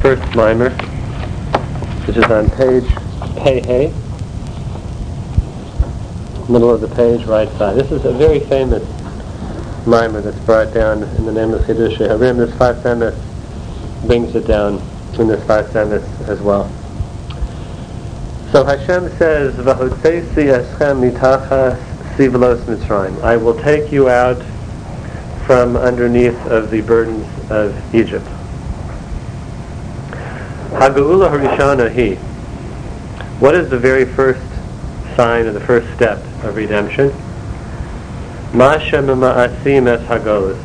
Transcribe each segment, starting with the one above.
first mimer, which is on page Pei middle of the page, right side. This is a very famous mimer that's brought down in the name of Chidushei Harim. This Sfas Emes brings it down in this Sfas Emes as well. So Hashem says, "V'hotzesi eschem mitachas sivlos mitzrayim." I will take you out from underneath of the burdens of Egypt. Haga'ula harishana he. What is the very first sign or the first step of redemption? Ma'ashem ma'asim es hagolus.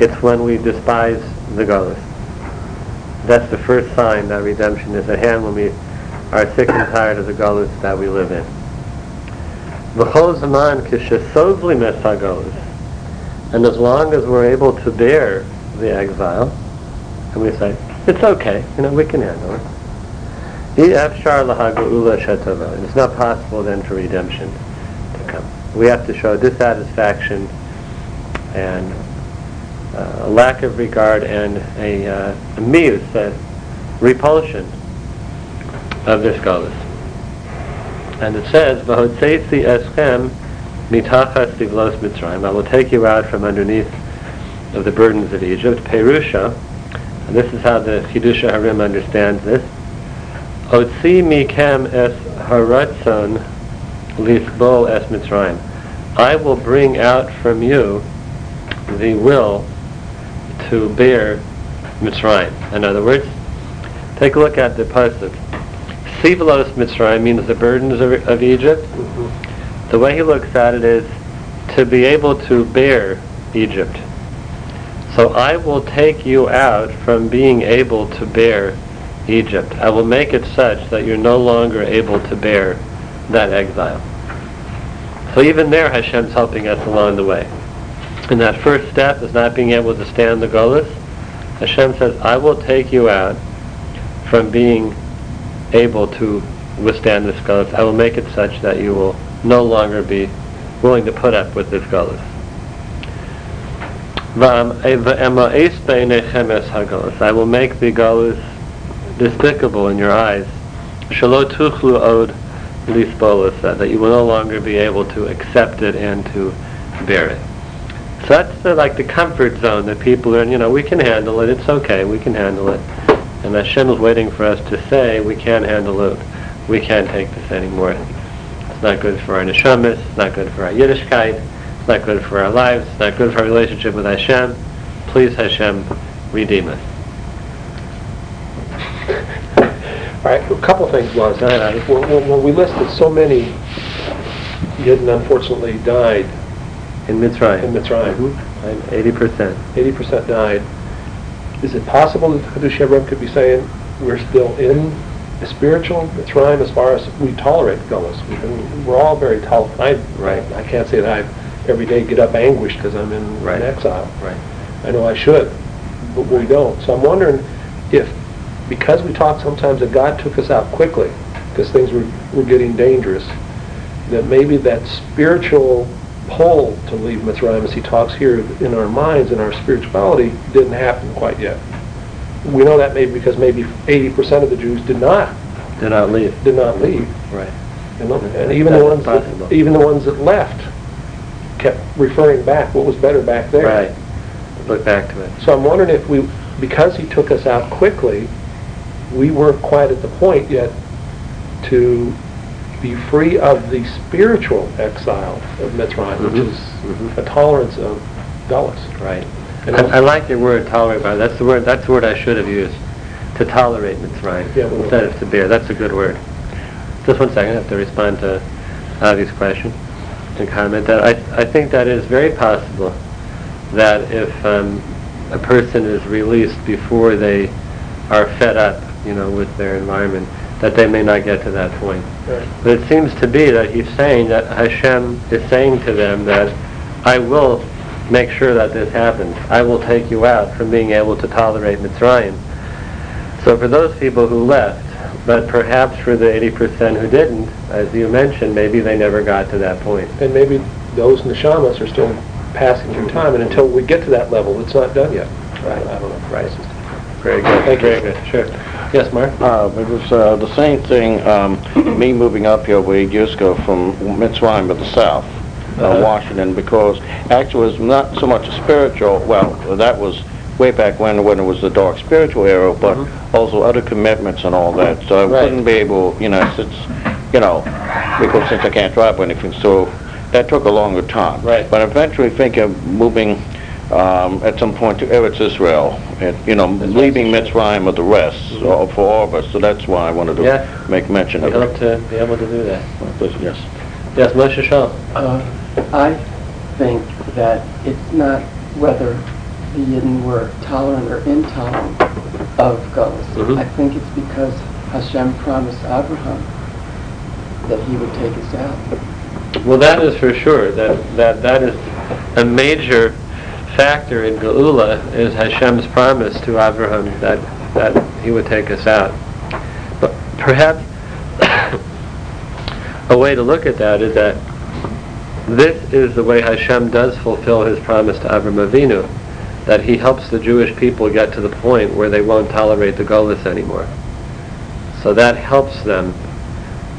It's when we despise the golus. That's the first sign that redemption is at hand when we are sick and tired of the golus that we live in. V'chol kishesovli mes. And as long as we're able to bear the exile, and we say, it's okay, you know, we can handle it. It's not possible then for redemption to come. We have to show dissatisfaction and uh, a lack of regard and a, uh, a muse, a repulsion of this galus. And it says, "V'hotzeitzi eschem mitachas tiglos mitzrayim." I will take you out from underneath of the burdens of Egypt. Perusha, and this is how the Chidushei Harim understands this. Otzi mikem es haratzon lisbol es mitzrayim. I will bring out from you the will to bear Mitzrayim. In other words, take a look at the pasuk. Sivalos Mitzrayim means the burdens of, of Egypt. Mm-hmm. The way he looks at it is to be able to bear Egypt. So I will take you out from being able to bear Egypt. I will make it such that you're no longer able to bear that exile. So even there Hashem's helping us along the way. And that first step is not being able to stand the Golas. Hashem says, I will take you out from being able to withstand this Golas. I will make it such that you will no longer be willing to put up with this Golas. Eh, I will make the galus despicable in your eyes. od eh, that you will no longer be able to accept it and to bear it. So that's the, like the comfort zone that people are in. You know, we can handle it. It's okay. We can handle it. And Hashem is waiting for us to say we can't handle it. We can't take this anymore. It's not good for our neshamas. It's not good for our Yiddishkeit. It's not good for our lives. It's not good for our relationship with Hashem. Please, Hashem, redeem us. All right, a couple of things. When, when, we listed so many, yet unfortunately died in Mitzrayim. In Mitzrayim. Mm-hmm. Eighty percent. Eighty percent died. Is it possible that Hadush could be saying we're still in the spiritual Mitzrayim as far as we tolerate Gullus? We're all very tolerant. I, right. I can't say that I every day get up anguished because I'm in, right. in exile. Right. I know I should, but we don't. So I'm wondering if, because we talk sometimes that God took us out quickly, because things were, were getting dangerous, that maybe that spiritual pull to leave Mitzrayim, as he talks here in our minds and our spirituality, didn't happen quite yet. We know that maybe because maybe 80% of the Jews did not did not leave. Did not leave. Right. And, and even the ones that, even the ones that left kept referring back. What was better back there? Right. Look back to it. So I'm wondering if we, because he took us out quickly, we weren't quite at the point yet to be free of the spiritual exile of Mitzrayim, mm-hmm. which is mm-hmm. a tolerance of Gullus. Right. And I, I, like your word tolerate. That's the word. That's the word I should have used. To tolerate Mitzrayim yeah, instead of to bear. That's a good word. Just one second. I have to respond to Avi's question comment that I, I think that is very possible that if um, a person is released before they are fed up, you know, with their environment, that they may not get to that point. Right. But it seems to be that he's saying that Hashem is saying to them that I will make sure that this happens. I will take you out from being able to tolerate Mitzrayim. So for those people who left, but perhaps for the 80% who didn't, as you mentioned, maybe they never got to that point. And maybe those neshamas are still passing through time, and until we get to that level, it's not done yet. Right. I don't know. Right. Very good. Thank you. Very good. Sure. Yes, Mark? Uh, it was uh, the same thing, um, me moving up here over eight years ago from Mitzrayim to the south, uh, Uh-huh. Washington, because actually it was not so much a spiritual, well, that was way back when, when it was the dark spiritual era, but also other commitments and all that. So I. Right. wouldn't be able, you know, since, you know, because since I can't drive or anything, so that took a longer time. Right. But eventually think of moving um, at some point to Eretz Israel, and, you know, leaving Mitzrayim with the rest uh, for all of us. So that's why I wanted to Yeah. make mention We of hope it. to be able to do that. Yes. Yes, Moshe Shaw? Uh, I think that it's not whether the Yidden were tolerant or intolerant of Golos. Mhm. I think it's because Hashem promised Abraham that he would take us out. Well, that is for sure. That that that is a major factor in Geula is Hashem's promise to Abraham that that he would take us out. But perhaps a way to look at that is that this is the way Hashem does fulfill his promise to Avram Avinu, that he helps the Jewish people get to the point where they won't tolerate the Golis anymore. So that helps them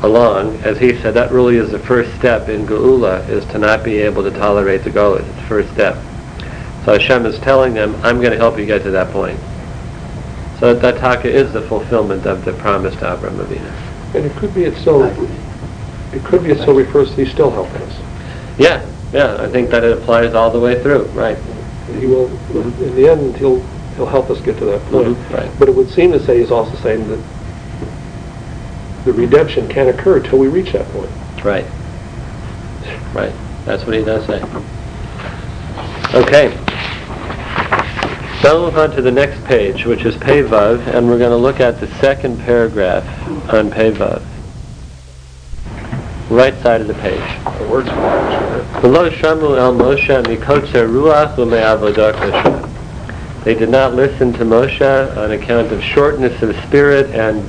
along. As he said, that really is the first step in Geula, is to not be able to tolerate the Golis. It's the first step. So Hashem is telling them, I'm going to help you get to that point. So that taka is the fulfillment of the promise to Avram Avinu. And it could be it's still, it could be it still refers to he's still helping us. Yeah, yeah, I think that it applies all the way through, right. He will, in the end, he'll, he'll help us get to that point. Mhm, right. But it would seem to say he's also saying that the redemption can't occur until we reach that point. Right. Right. That's what he does say. Okay. Now we'll move on to the next page, which is Pevav, and we're going to look at the second paragraph on Pevav. Right side of the page. The words Below Shamu el Moshe mikotzer ruach ume'avodah. They did not listen to Moshe on account of shortness of spirit and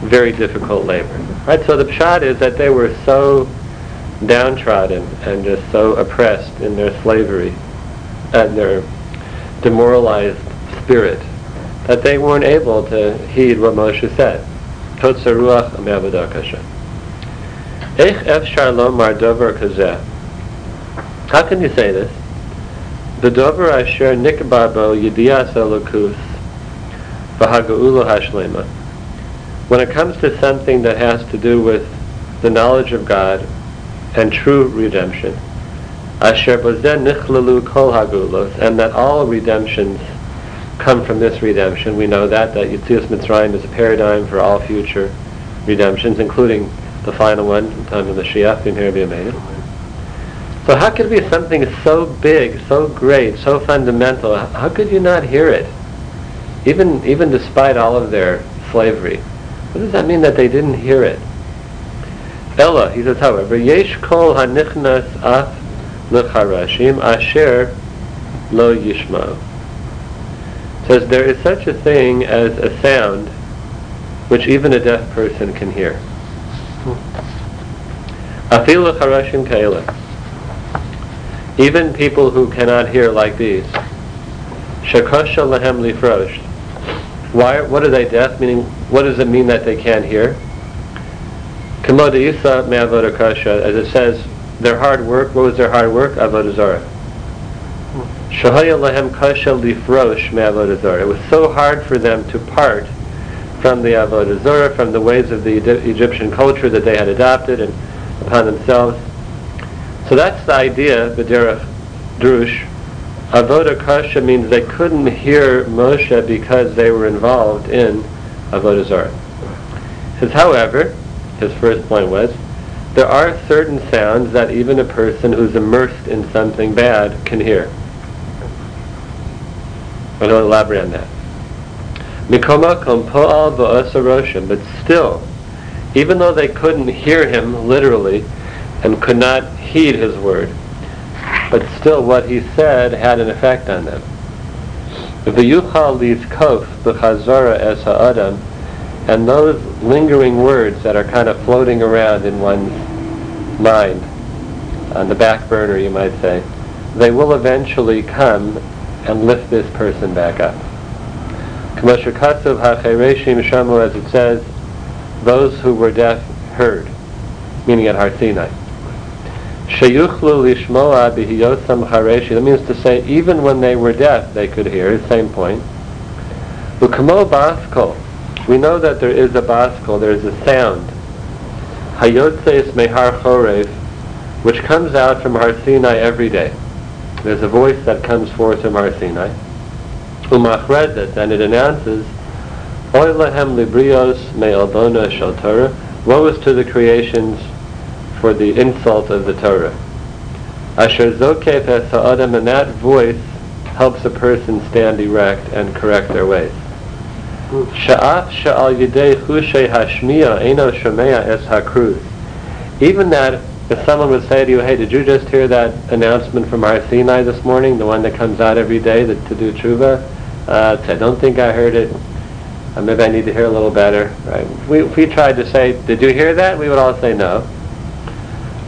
very difficult labor. Right. So the pshat is that they were so downtrodden and just so oppressed in their slavery and their demoralized spirit that they weren't able to heed what Moshe said. Kotzer ruach How can you say this? The dover asher nikbar bo yidiyas elokus v'haga'ula hashlema. When it comes to something that has to do with the knowledge of God and true redemption, asher bozen nichlalu kol hagulos, and that all redemptions come from this redemption. We know that, that Yitzias Mitzrayim is a paradigm for all future redemptions, including the final one, in time of the Mashiach, Be amazing. So how could it be something so big, so great, so fundamental? How could you not hear it? Even, even despite all of their slavery. What does that mean that they didn't hear it? Ella, he says, however, Yesh kol hanichnas af lecharashim asher lo yishma. Says there is such a thing as a sound which even a deaf person can hear. Afilu charashim kaila. Even people who cannot hear like these. Shakosha lahem lifrosh. Why? What are they deaf? Meaning, what does it mean that they can't hear? Kamo isa me'avodah kasha, as it says, their hard work. What was their hard work? Avodah zarah. Hmm. Shahaya lahem kasha lifrosh me'avodah zarah. It was so hard for them to part from the avodah zarah, from the ways of the Egyptian culture that they had adopted and upon themselves. So that's the idea, the drush. Avodah kasha means they couldn't hear Moshe because they were involved in avodah zarah. Says, however, his first point was, there are certain sounds that even a person who's immersed in something bad can hear. Going elaborate on that. But still, even though they couldn't hear him literally and could not heed his word, but still what he said had an effect on them. And those lingering words that are kind of floating around in one's mind, on the back burner you might say, they will eventually come and lift this person back up. Katsuv HaChereshim Shamu, as it says, those who were deaf heard, meaning at Har Sinai. Sheyuchlu lishmoa bihiyosam hareshi. That means to say, even when they were deaf, they could hear. Same point. Ukamo baskol. We know that there is a baskol. There is a sound. Hayotzeis mehar chorev, which comes out from Har Sinai every day. There's a voice that comes forth from Har Sinai. Umachrezet, and it announces, Oy lehem librios me'albona shel Torah. Woe is to the creations for the insult of the Torah. Asher zokef es ha'adam, and that voice helps a person stand erect and correct their ways. Hashmiya. Even that, if someone would say to you, hey, did you just hear that announcement from Har Sinai this morning, the one that comes out every day that, to do tshuva? Uh, I don't think I heard it. Uh, maybe I need to hear a little better. Right? We, if we tried to say, did you hear that? We would all say no.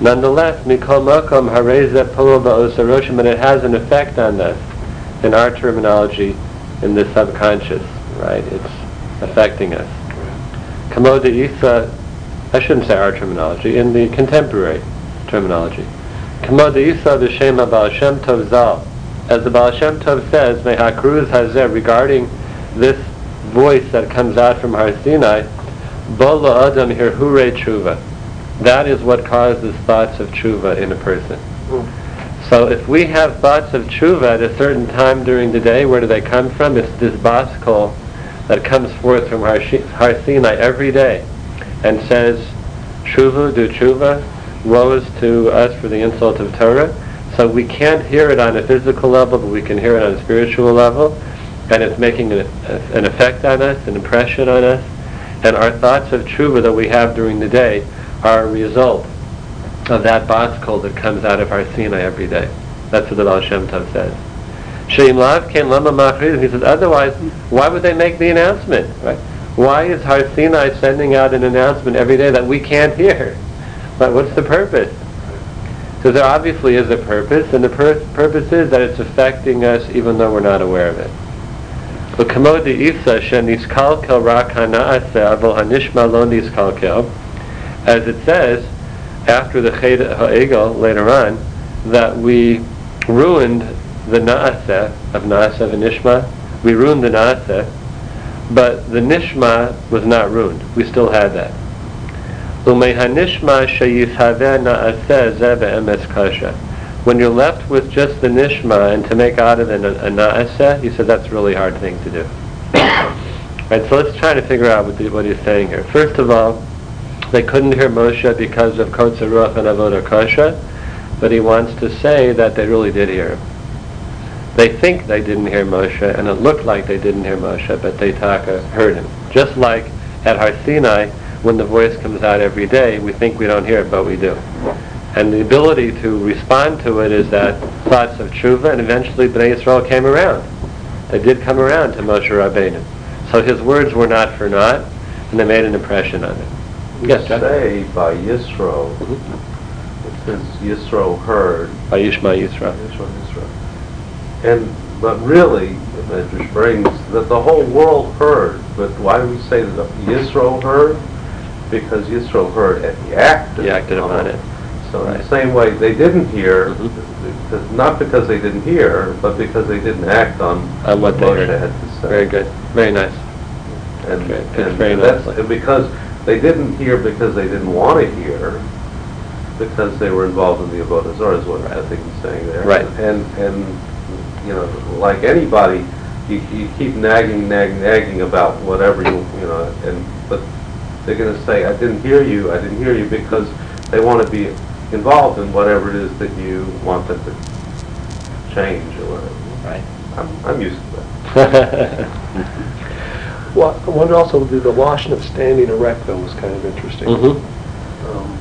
Nonetheless, mikol makom harezet polo ba'osaroshim, and it has an effect on us, in our terminology, in the subconscious, right? It's affecting us. Kamo de isa, I shouldn't say our terminology, in the contemporary terminology. Kamo de isa v'shem Baal Shem Tov Zal. As the Baal Shem Tov says, mehakruz hazeh, regarding this voice that comes out from Har Sinai, Bola Adam Hirhure Tshuva. That is what causes thoughts of tshuva in a person. So if we have thoughts of tshuva at a certain time during the day, where do they come from? It's this baskol that comes forth from Har, Har Sinai every day and says, tshuva, do tshuva, woe is to us for the insult of Torah. So we can't hear it on a physical level, but we can hear it on a spiritual level, and it's making an, an effect on us, an impression on us. And our thoughts of tshuva that we have during the day are a result of that baskol that comes out of Har Sinai every day. That's what the Baal Shem Tov says. Sheim lav ken lama machridim. He says, otherwise, why would they make the announcement? Right? Why is Har Sinai sending out an announcement every day that we can't hear? But what's the purpose? So there obviously is a purpose, and the pur- purpose is that it's affecting us even though we're not aware of it. As it says, after the Chet Ha'egel later on, that we ruined the Naaseh of Naaseh and Nishma. We ruined the Naaseh, but the Nishma was not ruined. We still had that. When you're left with just the Nishma and to make out of it a, a Naaseh, he said that's a really hard thing to do. right, so let's try to figure out what, the, what he's saying here. First of all, they couldn't hear Moshe because of Kotzer Ruach and Avodah Kasha, but he wants to say that they really did hear him. They think they didn't hear Moshe, and it looked like they didn't hear Moshe, but they taka uh, heard him. Just like at Har Sinai, when the voice comes out every day, we think we don't hear it, but we do. And the ability to respond to it is that thoughts of tshuva, and eventually Bnei Yisrael came around. They did come around to Moshe Rabbeinu. So his words were not for naught, and they made an impression on him. We Yes, say by Yisro, Mhm. it says Yisro heard, By Yishma Yisra. Yisro, Yisro. And, but really, it Medrash brings that the whole world heard, but why do we say that Yisro heard? Because Yisro heard and he acted. He acted upon it. So in the same way, they didn't hear, Mhm. because- not because they didn't hear, but because they didn't act on On what they Moshe heard. had to say. Very good. Very nice. And, and very that's, and because they didn't hear because they didn't want to hear, because they were involved in the Avodah is what I think he's saying there. Right. And, and, you know, like anybody, you, you keep nagging, nagging, nagging about whatever you, you know, and, but they're gonna say, I didn't hear you, I didn't hear you, because they want to be involved in whatever it is that you want them to change or whatever. Right. I'm, I'm used to that. Well, I wonder also, the the Lashon of standing erect, though, was kind of interesting. Mhm. Um,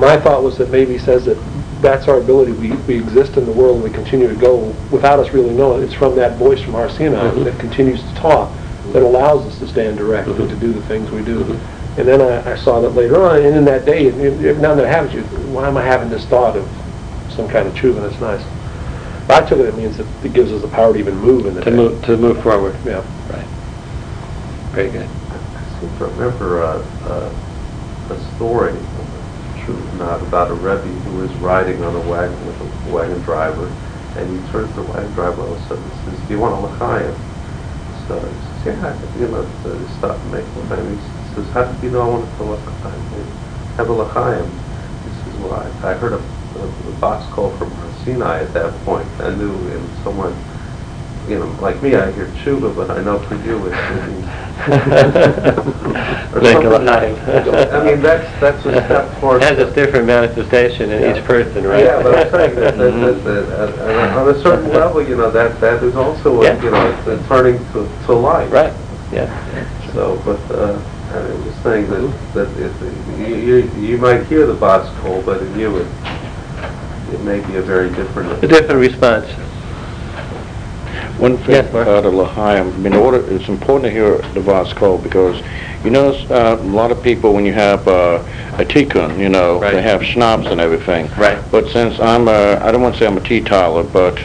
My thought was that maybe he says that that's our ability, we, we exist in the world and we continue to go without us really knowing. It's from that voice from Har Sinai Mhm. that continues to talk, that allows us to stand erect and Mhm. to do the things we do. Mhm. And then I, I saw that later on, and in that day, and every now and then it happens, you, why am I having this thought of some kind of truth, and that's nice. I took it, it means that it gives us the power to even move in the To day. move, to move forward. Yeah. Right. Very good. I seem to remember uh, uh, a story, true or not, about a Rebbe who was riding on a wagon with a wagon driver, and he turns to the wagon driver all of a sudden and says, "Do you want a l'chaim?" So he says, "Yeah, you know." So and make l'chaim. He says, "How did you know I wanted a l'chaim? Have a l'chaim." He says, "Well, I, I heard a, a, a baskol from Sinai at that point. I knew in someone." You know, like me, I hear tshuva, but I know for you it's or Make something. l'chaim. I mean, that's, that's a step towards. Has a different manifestation in each person, right? Yeah, but I'm saying that, that, Mhm. that, that, uh, on a certain level, you know, that, that is also, a- Yeah. you know, it's a turning to, to life. Right, yeah. So, but, uh, I'm just saying that, that it, you, you, you might hear the boss call, but in you, it, it may be a very different. A different response. One thing Yes, Mark? about a L'chaim, in order, it's important to hear the baskol because you notice uh, a lot of people when you have uh, a tikkun, you know, Right. they have schnapps and everything. Right. But since I'm a, I don't want to say I'm a teetotaler, but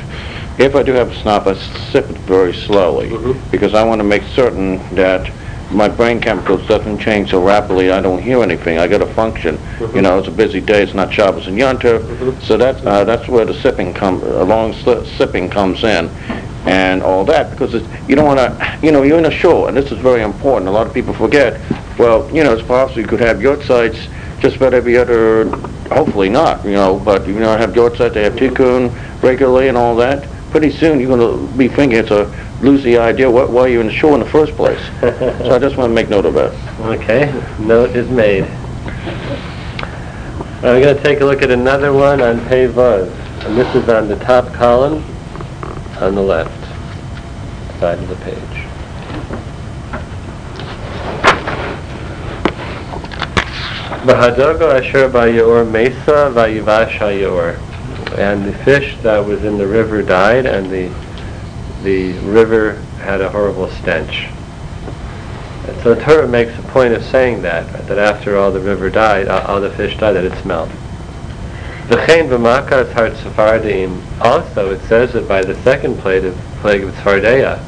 if I do have a schnapp, I sip it very slowly Mhm. because I want to make certain that my brain chemicals doesn't change so rapidly. I don't hear anything. I got to function. Mhm. You know, it's a busy day. It's not Shabbos and Yom Tov. Mhm. So that's uh, that's where the sipping come, a long sli- sipping comes in, and all that because it's, you don't want to, you know, you're in a show, and this is very important. A lot of people forget. Well, you know, it's possible you could have your sites just about every other. Hopefully not, you know, but you know, have your site. They have tikkun regularly and all that. Pretty soon you're going to be thinking it's a lose the idea what, why you're in the show in the first place. so I just want to make note of that. Okay, note is made. We're going to take a look at another one on Pei and this is on the top column on the left side of the page. V'hadogo asher ba'yor mesa va'yivash ha'yor. And the fish that was in the river died, and the the river had a horrible stench. And so the Torah makes a point of saying that, that after all the river died, all the fish died, that it smelled. V'chein v'makas hart sephardim. Also, it says it by the second plague of, plague of Tzfardeia.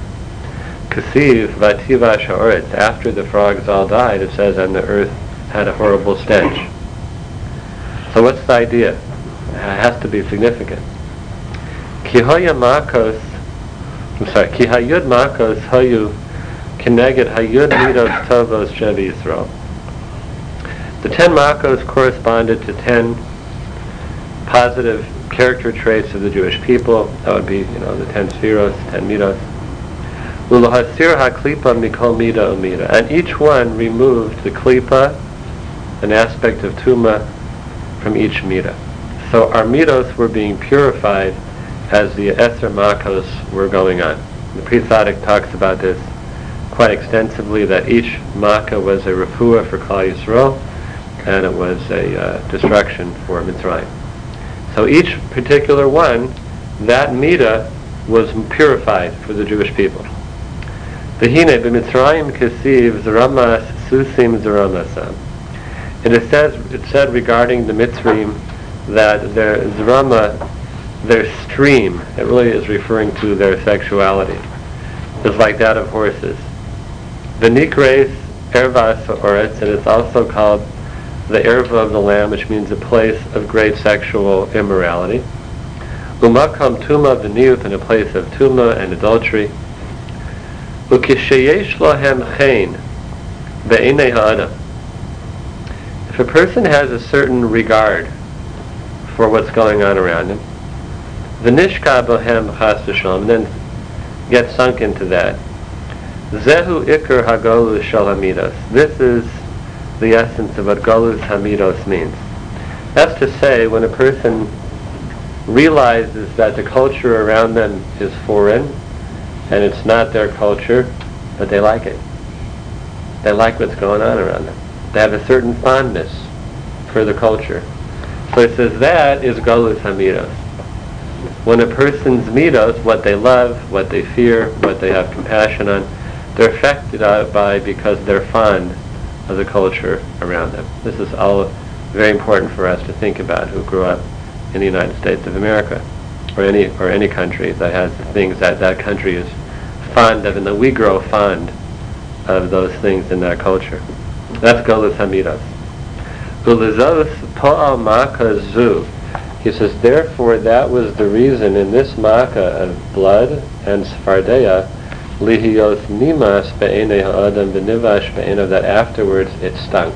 Kasiv v'tiva sha'oretz. After the frogs all died, it says, and the earth had a horrible stench. So what's the idea? It has to be significant. Kihoya makos, I'm sorry, ki hayud makos hayu Keneged Hayud Midos Tovos Shev Yisrael. The ten Makos corresponded to ten positive character traits of the Jewish people. That would be, you know, the ten Sefiros, ten Midos. Ulahasir HaKlipa Mikol Mida Umida. And each one removed the Klipa, an aspect of Tuma, from each Mida. So our Midos were being purified as the Esser Makos were going on. The Pri Tzadik talks about this quite extensively that each makkah was a refuah for Klal Yisrael, and it was a uh, destruction for Mitzrayim. So each particular one, that midah was purified for the Jewish people. V'hine b'Mitzrayim kesiv zeramas susim zeramasam. And it says it said regarding the Mitzrayim that their zerama, their stream, it really is referring to their sexuality, is like that of horses. The Nikres Ervas Oretz, and it's also called the Erva of the Lamb, which means a place of great sexual immorality. Umakam Tuma V'niyut, in a place of Tuma and adultery. Ukisheyesh Lahem Chen Ve'enei Ha'adam. If a person has a certain regard for what's going on around him, V'nishka Bohem Chas V'shalom, then get sunk into that, Zehu Iker Hagolus Shal Hamidos. This is the essence of what Golus Hamidos means. That's to say, when a person realizes that the culture around them is foreign, and it's not their culture, but they like it. They like what's going on around them. They have a certain fondness for the culture. So it says that is Golus Hamidos. When a person's mitos, what they love, what they fear, what they have compassion on, they're affected by because they're fond of the culture around them. This is all very important for us to think about who grew up in the United States of America. or any or any country that has things that that country is fond of, and that we grow fond of those things in that culture. Ulizos Pa'al Maka Zu. He says, therefore that was the reason in this Maka of blood and Sfardeya, Lihiyos Nimas Be'ene Ha'adam B'nivash Be'ene, that afterwards it stunk.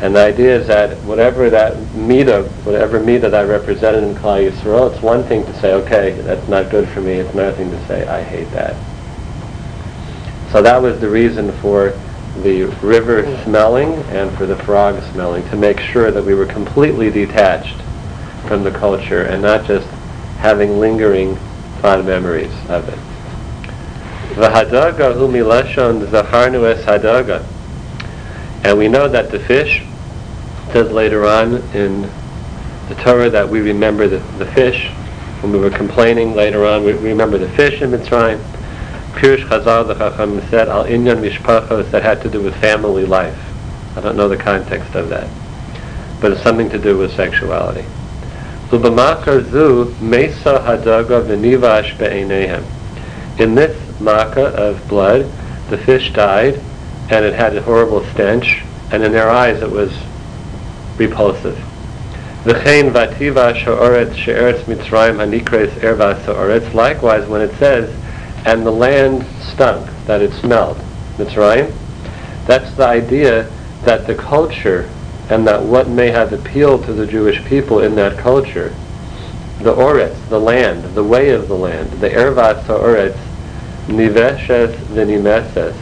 And the idea is that whatever that Mida, whatever Mida that I represented in Klal Yisrael, it's one thing to say, okay, that's not good for me. It's another thing to say, I hate that. So that was the reason for the river smelling and for the frog smelling, to make sure that we were completely detached from the culture and not just having lingering fond memories of it. V'hadaga hu milashon zacharnu es hadaga. And we know that the fish says later on in the Torah that we remember the, the fish. When we were complaining later on, we remember the fish in Mitzrayim. Pirush Chazal, the Chacham said, Al Inyan Mishpachos, that had to do with family life. I don't know the context of that. But it's something to do with sexuality. In this makkah of blood, the fish died, and it had a horrible stench, and in their eyes it was repulsive. Likewise, when it says, and the land stunk, that it smelled, Mitzrayim, that's the idea that the culture and that what may have appealed to the Jewish people in that culture, the Oretz, the land, the way of the land, the Ervat Oretz, Niveshes v'nimeses,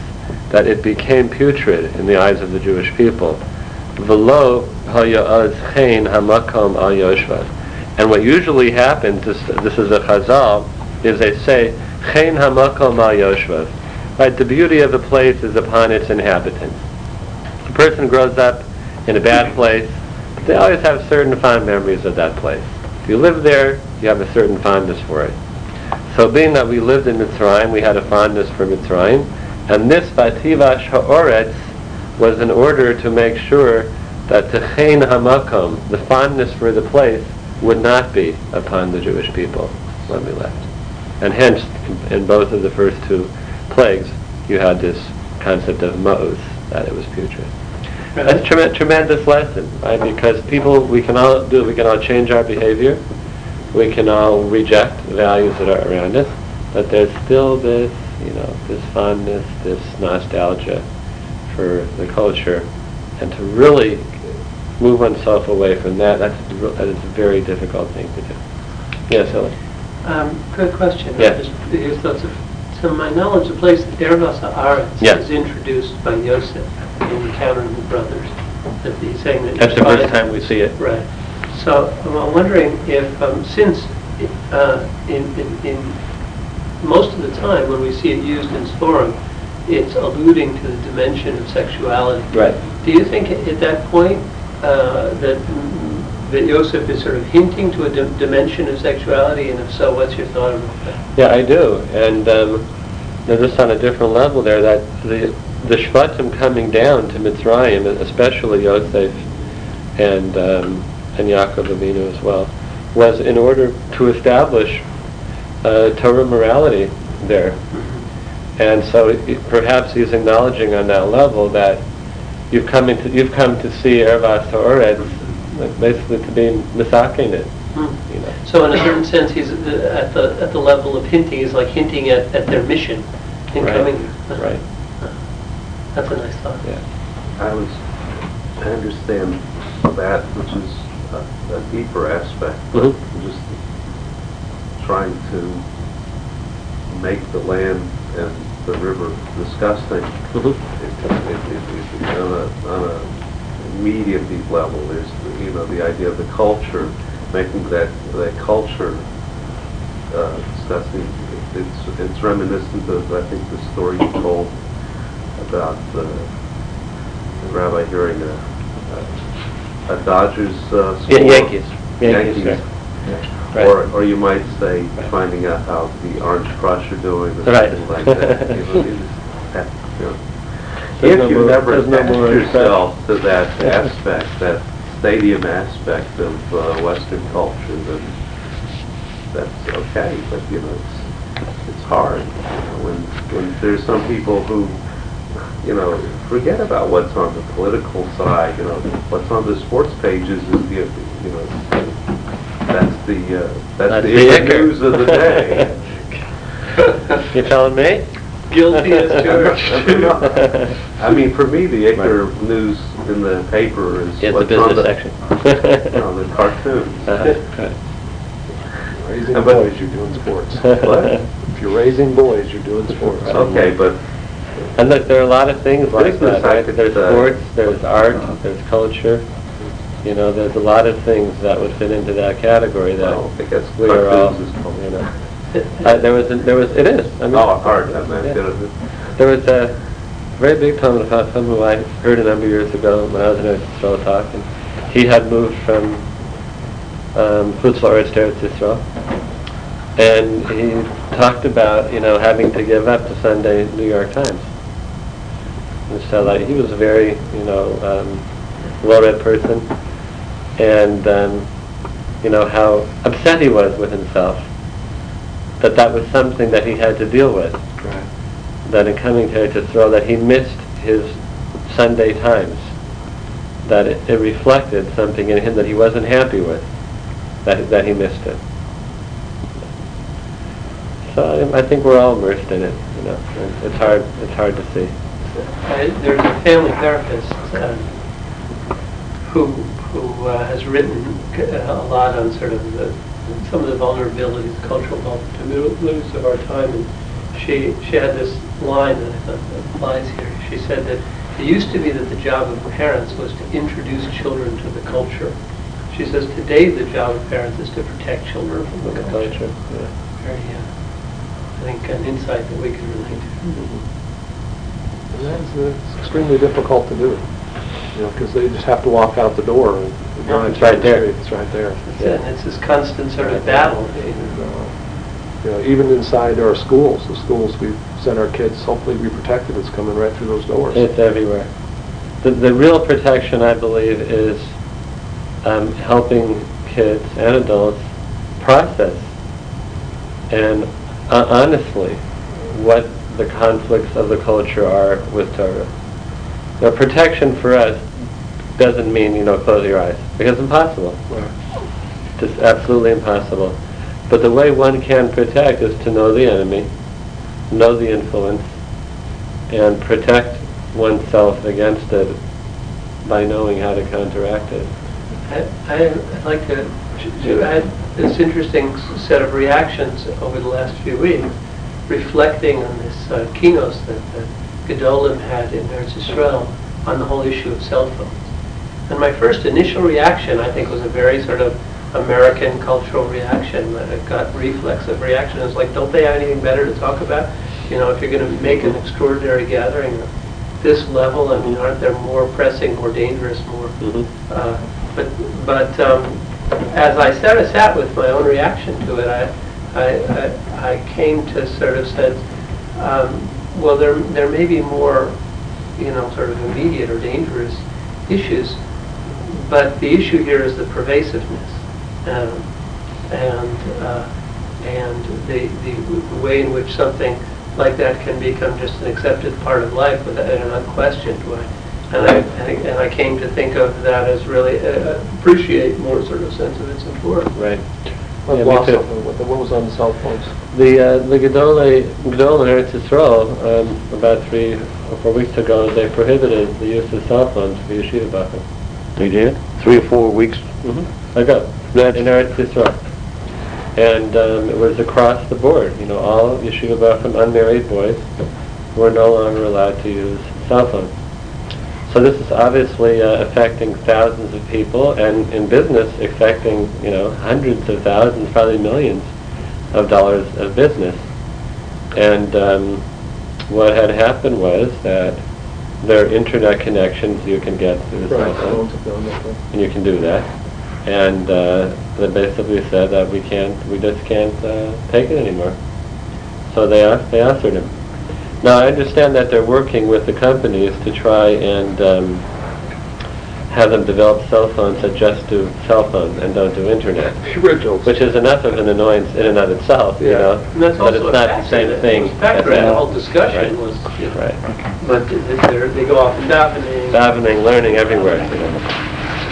that it became putrid in the eyes of the Jewish people. V'lo haya'az hamakom al yoshvat. And what usually happens, this, this is a chazal, is they say, chen hamakom al yoshvat. Right, the beauty of a place is upon its inhabitants. A person grows up in a bad place, but they always have certain fond memories of that place. If you live there, you have a certain fondness for it. So being that we lived in Mitzrayim, we had a fondness for Mitzrayim, and this Bativash Ha'oretz was in order to make sure that the Chen Hamakom, the fondness for the place, would not be upon the Jewish people when we left. And hence, in both of the first two plagues, you had this concept of Ma'us, that it was putrid. That's a trem- tremendous lesson, right? Because people, we can all do, we can all change our behavior, we can all reject the values that are around us, but there's still this, you know, this fondness, this nostalgia for the culture, and to really move oneself away from that, that's that is a very difficult thing to do. Yes, Ellen. Um, good question. Yes. Lots of- To my knowledge, the place that Ervas Haaretz Yes. is introduced by Yosef in Encountering the Brothers. That he's saying that. That's the first time we see it. Right. So I'm wondering if, um, since uh, in, in, in most of the time when we see it used in Sforim, it's alluding to the dimension of sexuality. Right. Do you think at at that point uh, that that Yosef is sort of hinting to a dim- dimension of sexuality, and if so, what's your thought about that? Yeah, I do. And um, just on a different level there, that the the Shvatim coming down to Mitzrayim, especially Yosef and um, and Yaakov Avinu as well, was in order to establish uh, Torah morality there. And so it- perhaps he's acknowledging on that level that you've come into you've come to see Ervas Ha'oretz, like basically to be misaking it, Hmm. you know. So in a certain sense, he's uh, at the at the level of hinting. He's like hinting at, at their mission in Right, coming. here. Right. That's a nice thought. Yeah. I was, I understand that, which is a, a deeper aspect, Mhm. just trying to make the land and the river disgusting. Mhm. It- it- it- it- On a, on a medium deep level, there's, the- you know, the idea of the culture, making that, that culture uh, disgusting. It's, it's reminiscent of, I think, the story you told about uh, the rabbi hearing a, a- a Dodgers uh, Yeah. Yankees. Yankees, Yankees. Right. Or, or you might say, Right. finding out how the Orange Crush are doing, or Right. something like that. You know, is- that, you know. There's no If you more- never no attach more yourself to that aspect, that stadium aspect of uh, Western culture, then that's okay, but, you know, it's, it's hard. you know, When, when there's some people who, you know, forget about what's on the political side, you know, what's on the sports pages is the, you know, that's the, uh, that's That's the the news of the day. You telling me? Guilty as charged. I mean, for me, the icker news in the paper is It's the what's on business the, section. on the cartoons. Uh-huh. Raising boys, you're doing sports. What? If you're raising boys, you're doing sports. Okay, but And look, there are a lot of things like that, right? There's sports, there's art, there's culture. You know, there's a lot of things that would fit into that category well, that I guess we are all, cartoons is called. you know. Uh, There was, a- there was, it is. I mean, Oh, art, I Yeah. There was a very big Talmud Chacham who I heard a number of years ago when I was in a Yisrael talk, and he had moved from um, Chutz to Eretz Yisrael, and he talked about, you know, having to give up the Sunday New York Times. And so, like, he was a very, you know, um, well-read person, and, um, you know, how upset he was with himself, that that was something that he had to deal with Right. that in coming to Eretz Yisrael, that he missed his Sunday times, that it, it reflected something in him that he wasn't happy with, that, that he missed it. So I, I think we're all immersed in it, you know, it's hard, it's hard to see. I- There's a family therapist um, who, who uh, has written uh, a lot on sort of the, some of the vulnerabilities, cultural vulnerabilities of our time. And she, she had this line that I thought applies here. She said that it used to be that the job of parents was to introduce children to the culture. She says today the job of parents is to protect children from the culture. Culture, yeah. Very, uh, I think an insight that we can relate to. And that's, it's extremely difficult to do, you know, because they just have to walk out the door and and It's right the there. It's right there. Yeah, And it's this constant sort of battle. And, uh, You know, even inside our schools, the schools we send our kids, hopefully be protected, it's coming right through those doors. It's everywhere. The, the real protection, I believe, is um, helping kids and adults process and uh, honestly what the conflicts of the culture are with Torah. Now, protection for us doesn't mean, you know, close your eyes, because it's impossible. Right. Just absolutely impossible. But the way one can protect is to know the enemy, know the influence, and protect oneself against it by knowing how to counteract it. I- I- I'd like to, I had this interesting set of reactions over the last few weeks, reflecting on this uh, keynote that the Gedolim had in Eretz Yisrael on the whole issue of cell phones. And my first initial reaction, I think, was a very sort of American cultural reaction, a gut reflexive reaction. It's like, don't they have anything better to talk about? You know, if you're going to make an extraordinary gathering of this level, I mean, aren't there more pressing, more dangerous, more uh, But, but um, as I sat, I sat with my own reaction to it, I, I, I I came to sort of sense, um, well, there, there may be more, you know, sort of immediate or dangerous issues, but the issue here is the pervasiveness. Um, and, uh, and the, the way in which something like that can become just an accepted part of life without an unquestioned way. And I, and I- and I came to think of that as really, uh, appreciate more sort of sense of its importance. Right. I've Yeah, me too. something. What was on the cell phones? The uh, the Gedolei Gedol Eretz Yisrael um, about three or four weeks ago they prohibited the use of cell phones for yeshiva bachim. They did? Three or four weeks? ago in Eretz Yisrael, and um, it was across the board. You know, all yeshiva bachim unmarried boys were no longer allowed to use cell phones. So this is obviously uh, affecting thousands of people, and in business affecting you know hundreds of thousands, probably millions of dollars of business. And um, what had happened was that there are internet connections you can get through the cell Right, phone done that. and you can do that. And uh, they basically said that we can't, we just can't uh, take it anymore. So they a- they answered him. Now I understand that they're working with the companies to try and um, have them develop cell phones that just do cell phone and don't do internet, originals. which is enough of an annoyance in and of itself, you know? And that's But also it's not the same that- thing. it factor in the that. whole discussion Right. was, you know, Right. but they're, go off in davening. Davening, learning everywhere.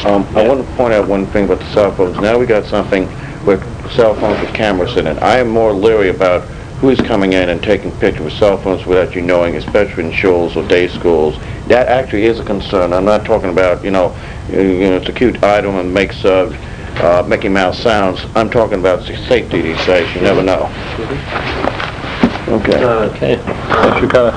Um, I want to point out one thing about the cell phones. Now we got something with cell phones with cameras in it. I am more leery about who's coming in and taking pictures with cell phones without you knowing, especially in schools or day schools. That actually is a concern. I'm not talking about, you know, you know, it's a cute item and makes uh, uh, Mickey Mouse sounds. I'm talking about the safety these days. You never know. Okay. Okay. Should kind of